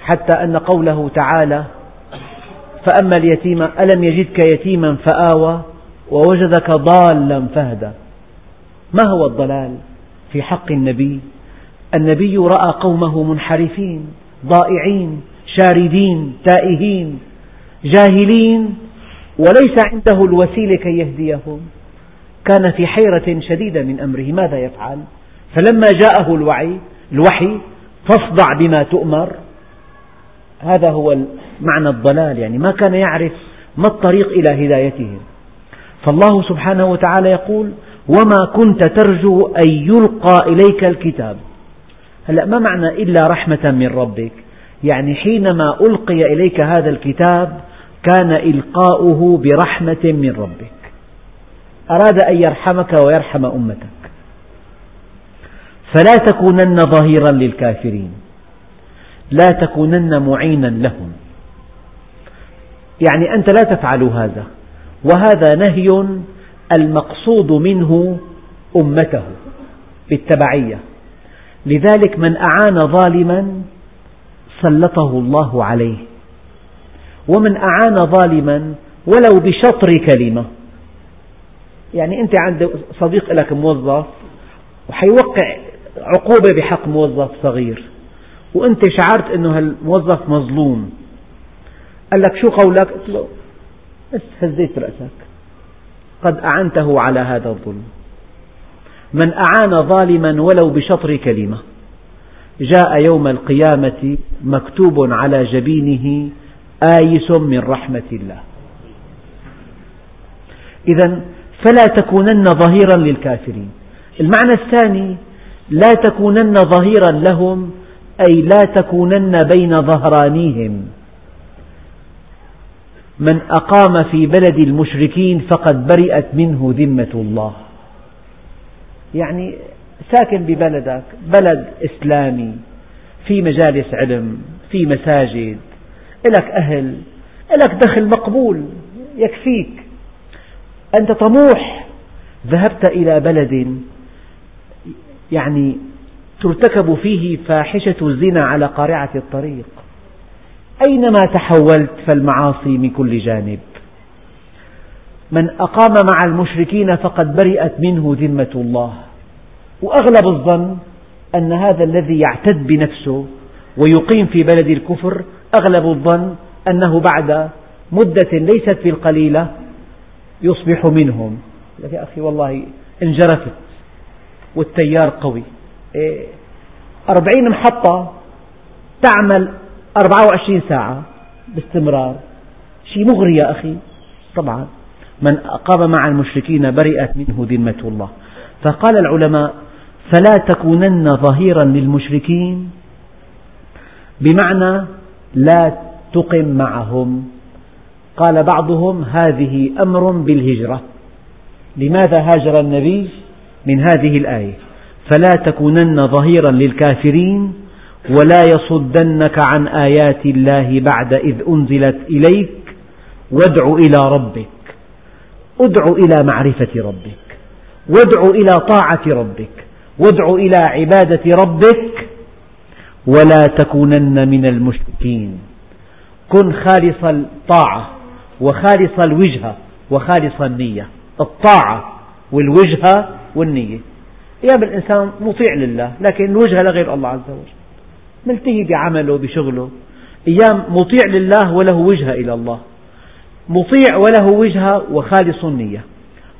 حتى أن قوله تعالى فأما اليتيم ألم يجدك يتيما فآوى ووجدك ضالا فهدى. ما هو الضلال في حق النبي؟ النبي رأى قومه منحرفين ضائعين شاردين تائهين جاهلين وليس عنده الوسيلة كي يهديهم. كان في حيرة شديدة من أمره ماذا يفعل؟ فلما جاءه الوعي الوحي فاصدع بما تؤمر. هذا هو معنى الضلال يعني ما كان يعرف ما الطريق إلى هدايتهم فالله سبحانه وتعالى يقول وما كنت ترجو أن يلقى إليك الكتاب. هلأ ما معنى إلا رحمة من ربك؟ يعني حينما ألقي إليك هذا الكتاب كان إلقاؤه برحمة من ربك. أراد أن يرحمك ويرحم أمتك. فلا تكونن ظهيرا للكافرين. لا تكونن معينا لهم. يعني أنت لا تفعل هذا وهذا نهي المقصود منه أمته بالتبعية. لذلك من أعان ظالما سلطه الله عليه ومن أعان ظالما ولو بشطر كلمة. يعني أنت عند صديق لك موظف وحيوقع عقوبة بحق موظف صغير. وأنت شعرت أنه الموظف مظلوم. قال لك شو قولك؟ قلت له بس هزيت رأسك. قد أعنته على هذا الظلم. من أعان ظالما ولو بشطر كلمة. جاء يوم القيامة مكتوب على جبينه آيس من رحمة الله. إذا فلا تكونن ظهيرا للكافرين. المعنى الثاني لا تكونن ظهيرا لهم أي لا تكونن بين ظهرانيهم. من أقام في بلد المشركين فقد برئت منه ذمة الله. يعني ساكن ببلدك بلد إسلامي في مجالس علم في مساجد لك أهل لك دخل مقبول يكفيك. أنت طموح. ذهبت إلى بلد يعني ترتكب فيه فاحشة الزنا على قارعة الطريق. أينما تحولت فالمعاصي من كل جانب. من أقام مع المشركين فقد برئت منه ذمة الله. وأغلب الظن أن هذا الذي يعتد بنفسه ويقيم في بلد الكفر أغلب الظن أنه بعد مدة ليست بالقليلة يصبح منهم. يا أخي والله انجرفت والتيار قوي. إيه، أربعين محطة تعمل أربعة وعشرين ساعة باستمرار. شيء مغري يا أخي طبعا. من أقام مع المشركين برئت منه ذمة الله. فقال العلماء فلا تكونن ظهيرا للمشركين بمعنى لا تقم معهم. قال بعضهم هذه أمر بالهجرة. لماذا هاجر النبي من هذه الآية؟ فلا تكونن ظهيرا للكافرين ولا يصدنك عن آيات الله بعد إذ أنزلت إليك وادع إلى ربك. ادع إلى معرفة ربك. وادع إلى طاعة ربك. وادع إلى عبادة ربك. ولا تكونن من المشركين. كن خالص الطاعة وخالص الوجهة وخالص النية. الطاعة والوجهة والنية. أيام الإنسان مطيع لله لكن الوجهة لغير الله عز وجل. ملتهي بعمله بشغله. أيام مطيع لله وله وجهة إلى الله. مطيع وله وجهة وخالص النية.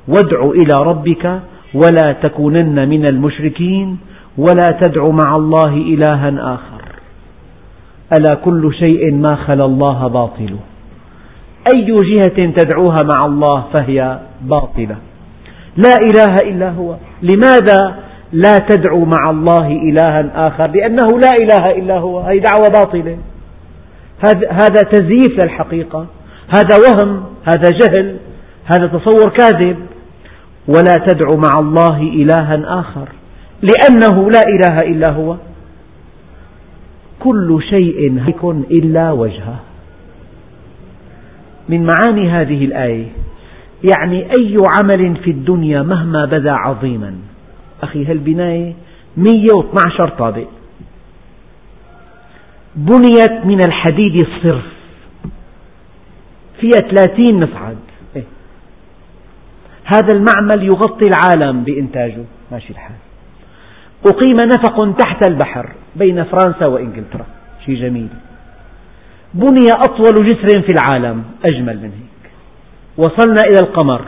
وادع إلى ربك ولا تكونن من المشركين ولا تدع مع الله إلها آخر. ألا كل شيء ما خلا الله باطل أي جهة تدعوها مع الله فهي باطلة. لا إله إلا هو. لماذا لا تدعو مع الله إلها آخر؟ لأنه لا إله إلا هو. هذه دعوة باطلة. هذا تزييف للحقيقة. هذا وهم هذا جهل هذا تصور كاذب. ولا تدع مع الله إلها آخر. لأنه لا إله إلا هو. كل شيء هيك إلا وجهه. من معاني هذه الآية يعني أي عمل في الدنيا مهما بدا عظيما. أخي هالبناية 112 طابق. بنيت من الحديد الصرف. فيها 30 مصعد. إيه؟ هذا المعمل يغطي العالم بإنتاجه. ماشي الحال. أقيم نفق تحت البحر بين فرنسا وإنجلترا. شيء جميل. بني أطول جسر في العالم أجمل من هيك وصلنا إلى القمر.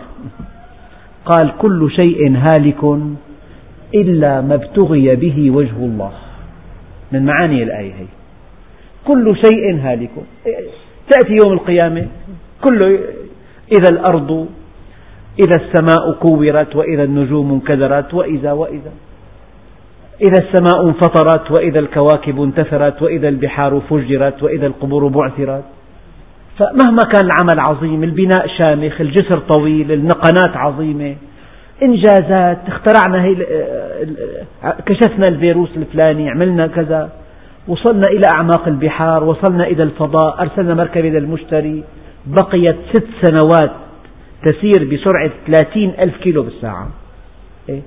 قال كل شيء هالك إلا ما ابتغي به وجه الله. من معاني الآية هي. كل شيء هالك. تأتي يوم القيامة كله إذا الأرض إذا السماء كورت وإذا النجوم انكدرت وإذا وإذا. إذا السماء انفطرت وإذا الكواكب انتثرت وإذا البحار فجرت وإذا القبور بعثرت. فمهما كان العمل عظيم البناء شامخ الجسر طويل النقنات عظيمة إنجازات اخترعنا هي كشفنا الفيروس الفلاني عملنا كذا وصلنا إلى أعماق البحار وصلنا إلى الفضاء أرسلنا مركبة إلى المشتري بقيت ست سنوات تسير بسرعة ثلاثين ألف كيلو بالساعة إيه؟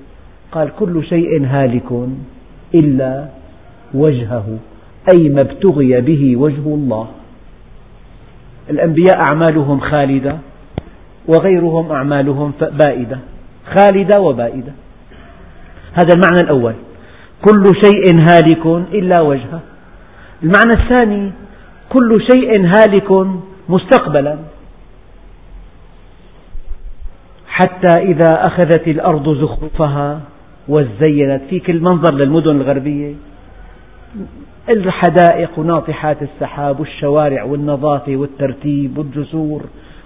قال كل شيء هالك إلا وجهه أي ما ابتغي به وجه الله الأنبياء أعمالهم خالدة وغيرهم أعمالهم بائدة خالدة وبائدة. هذا المعنى الأول. كل شيء هالك إلا وجهه. المعنى الثاني كل شيء هالك مستقبلا. حتى إذا أخذت الأرض زخرفها وزينت في كل منظر للمدن الغربية. الحدائق وناطحات السحاب والشوارع والنظافة والترتيب والجسور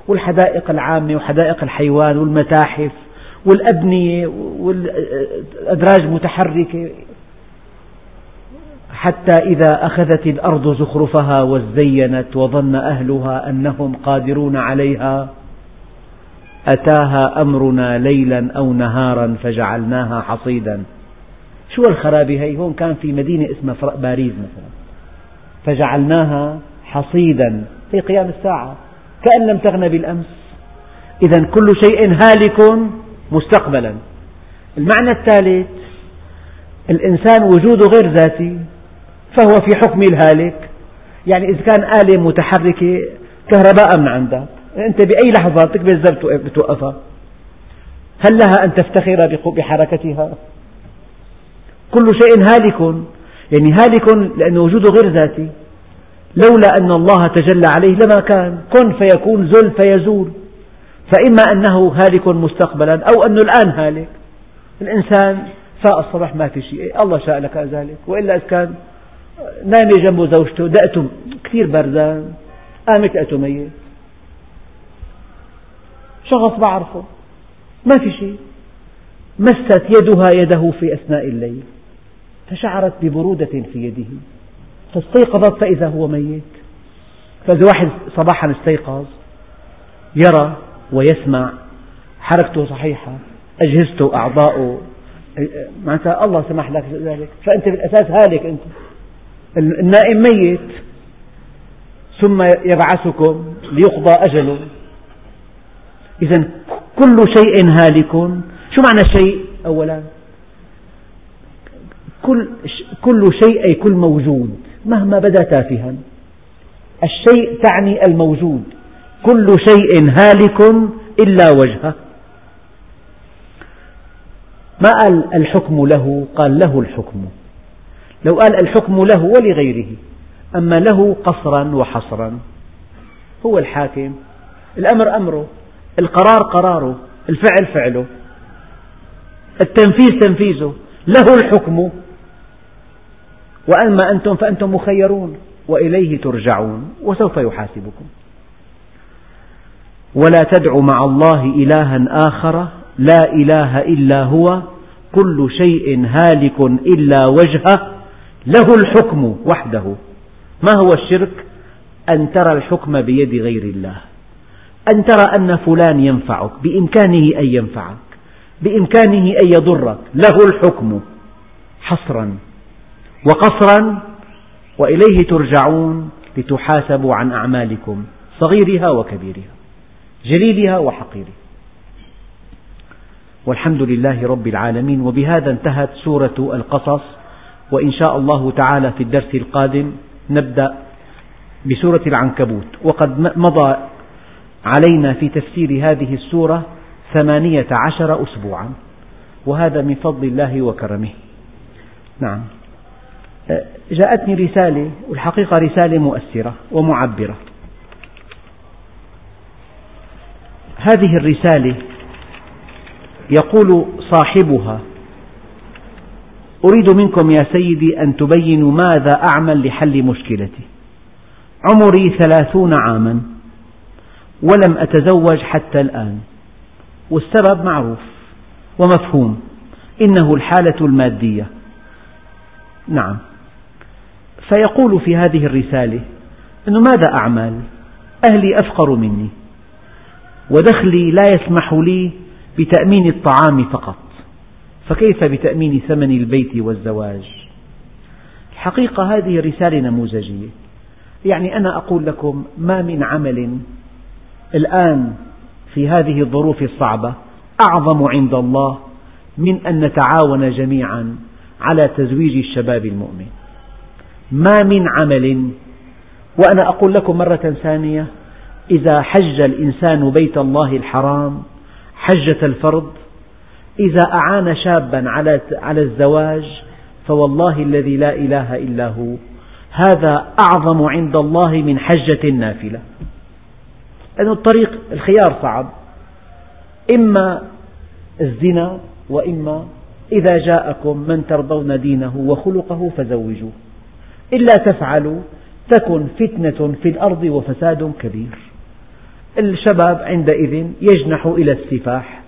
والحدائق العامة وحدائق الحيوان والمتاحف والأبنية والأدراج متحركة. حتى إذا أخذت الأرض زخرفها وزينت وظن أهلها أنهم قادرون عليها أتاها أمرنا ليلا أو نهارا فجعلناها حصيدا. شو الخرابة هي؟ هون كان في مدينة اسمها باريس مثلا. فجعلناها حصيدا في قيام الساعة. كأن لم تغن بالأمس. إذا كل شيء هالك مستقبلا. المعنى الثالث الإنسان وجوده غير ذاتي فهو في حكم الهالك. يعني إذا كان آلة متحركة كهرباء من عندك أنت بأي لحظة تكبر بتوقفها. هل لها أن تفتخر بحركتها؟ كل شيء هالك. يعني هالك لأن وجوده غير ذاتي. لولا أن الله تجلى عليه لما كان. كن فيكون زل فيزول. فإما أنه هالك مستقبلا أو أنه الآن هالك. الإنسان فاء الصبح ما في شيء. الله شاء لك ذلك. وإلا إذا كان نايمة جنبه زوجته دقته كثير بردان. قامت لقته ميت. شخص بعرفه. ما في شيء. مست يدها يده في أثناء الليل. فشعرت ببرودة في يده. فاستيقظت فإذا هو ميت. فإذا واحد صباحا استيقظ يرى ويسمع حركته صحيحة أجهزته أعضاؤه معناتها الله سمح لك ذلك. فأنت بالأساس هالك أنت. النائم ميت ثم يبعثكم ليقضى أجله. إذا كل شيء هالك. شو معنى شيء؟ أولا كل, كل شيء أي كل موجود مهما بدا تافها. الشيء تعني الموجود. كل شيء هالك إلا وجهه. ما قال الحكم له؟ قال له الحكم. لو قال الحكم له ولغيره. أما له قصرا وحصرا. هو الحاكم. الأمر أمره. القرار قراره. الفعل فعله. التنفيذ تنفيذه. له الحكم. وأما أنتم فأنتم مخيرون وإليه ترجعون وسوف يحاسبكم. ولا تدع مع الله إلها آخر لا إله إلا هو كل شيء هالك إلا وجهه له الحكم وحده. ما هو الشرك؟ أن ترى الحكم بيد غير الله. أن ترى أن فلان ينفعك بإمكانه أن ينفعك بإمكانه أن يضرك له الحكم حصرا. وقصرا وإليه ترجعون لتحاسبوا عن أعمالكم صغيرها وكبيرها جليلها وحقيرها. والحمد لله رب العالمين. وبهذا انتهت سورة القصص. وإن شاء الله تعالى في الدرس القادم نبدأ بسورة العنكبوت. وقد مضى علينا في تفسير هذه السورة ثمانية عشر أسبوعا. وهذا من فضل الله وكرمه. نعم. جاءتني رسالة والحقيقة رسالة مؤثرة ومعبرة. هذه الرسالة يقول صاحبها أريد منكم يا سيدي أن تبينوا ماذا أعمل لحل مشكلتي. عمري ثلاثون عاما ولم أتزوج حتى الآن. والسبب معروف ومفهوم إنه الحالة المادية. نعم. فيقول في هذه الرسالة أنه ماذا أعمل؟ أهلي أفقر مني. ودخلي لا يسمح لي بتأمين الطعام فقط. فكيف بتأمين ثمن البيت والزواج؟ حقيقة هذه رسالة نموذجية. يعني أنا أقول لكم ما من عمل الآن في هذه الظروف الصعبة أعظم عند الله من أن نتعاون جميعا على تزويج الشباب المؤمن. ما من عمل. وأنا أقول لكم مرة ثانية إذا حج الإنسان بيت الله الحرام حجة الفرض إذا أعان شابا على الزواج فوالله الذي لا إله إلا هو. هذا أعظم عند الله من حجة النافلة. لأن الطريق الخيار صعب. إما الزنا وإما إذا جاءكم من ترضون دينه وخلقه فزوجوه. إلا تفعلوا تكن فتنة في الأرض وفساد كبير. الشباب عندئذ يجنح إلى السفاح.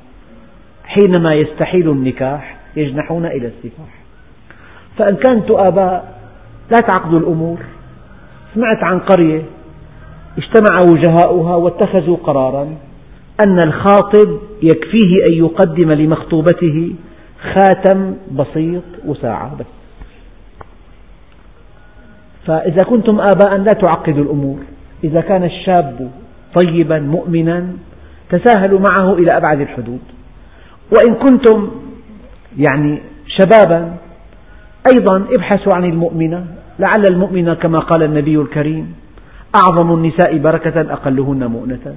حينما يستحيل النكاح يجنحون إلى السفاح. فإن كنتم آباء لا تعقدوا الأمور سمعت عن قرية اجتمع وجهاؤها واتخذوا قرارا أن الخاطب يكفيه أن يقدم لمخطوبته خاتم بسيط وساعة بس. فإذا كنتم آباء لا تعقدوا الأمور. إذا كان الشاب طيبا مؤمنا تساهلوا معه إلى أبعد الحدود. وإن كنتم يعني شبابا أيضا ابحثوا عن المؤمنة. لعل المؤمنة كما قال النبي الكريم أعظم النساء بركة أقلهن مؤنة.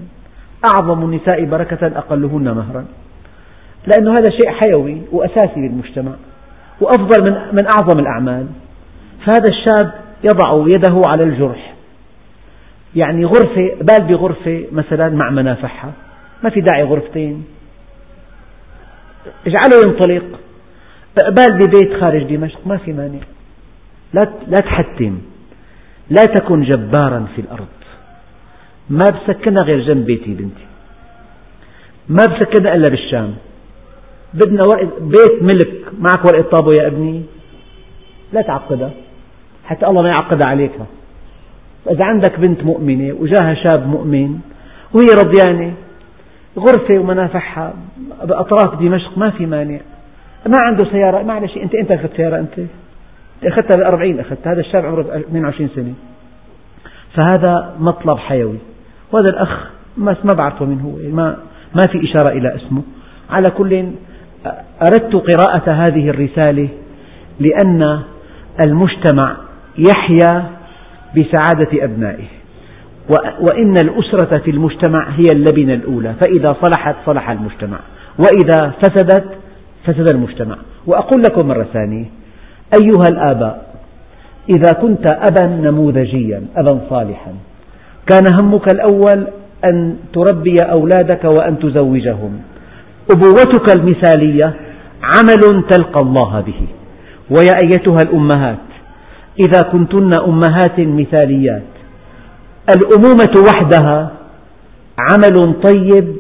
أعظم النساء بركة أقلهن مهرا. لأن هذا شيء حيوي وأساسي للمجتمع وأفضل من, من أعظم الأعمال. فهذا الشاب يضع يده على الجرح. يعني غرفة بال بغرفة مثلا مع منافحها. ما في داعي غرفتين. اجعله ينطلق. بال ببيت خارج دمشق. ما في مانع. لا تحتم. لا تكن جبارا في الأرض. ما بسكنها غير جنب بيتي بنتي. ما بسكنها إلا بالشام. بدنا بيت ملك. معك ورقة طابو يا ابني؟ لا تعقدها. حتى الله ما يعقدها عليك. إذا عندك بنت مؤمنة وجاها شاب مؤمن وهي رضيانة غرفة ومنافحها بأطراف دمشق ما في مانع. ما عنده سيارة معلش أنت أنت أخذت سيارة أنت؟ أخذتها بالأربعين أخذت هذا الشاب عمره 22 سنة. فهذا مطلب حيوي. وهذا الأخ ما بعرفه من هو ما ما في إشارة إلى اسمه. على كل أردت قراءة هذه الرسالة لأن المجتمع يحيا بسعادة أبنائه. وإن الأسرة في المجتمع هي اللبنة الأولى. فإذا صلحت صلح المجتمع. وإذا فسدت فسد المجتمع. وأقول لكم مرة ثانية. أيها الآباء إذا كنت أبا نموذجيا أبا صالحا كان همك الأول أن تربي أولادك وأن تزوجهم. أبوتك المثالية عمل تلقى الله به. ويا أيتها الأمهات إذا كنتن أمهات مثاليات. الأمومة وحدها عمل طيب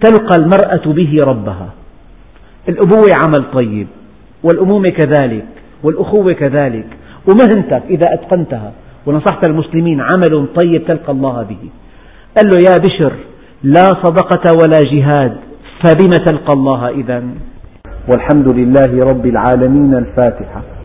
تلقى المرأة به ربها. الأبوة عمل طيب والأمومة كذلك والأخوة كذلك. ومهنتك إذا أتقنتها ونصحت المسلمين عمل طيب تلقى الله به. قال له يا بشر لا صدقة ولا جهاد فبم تلقى الله إذا والحمد لله رب العالمين الفاتحة.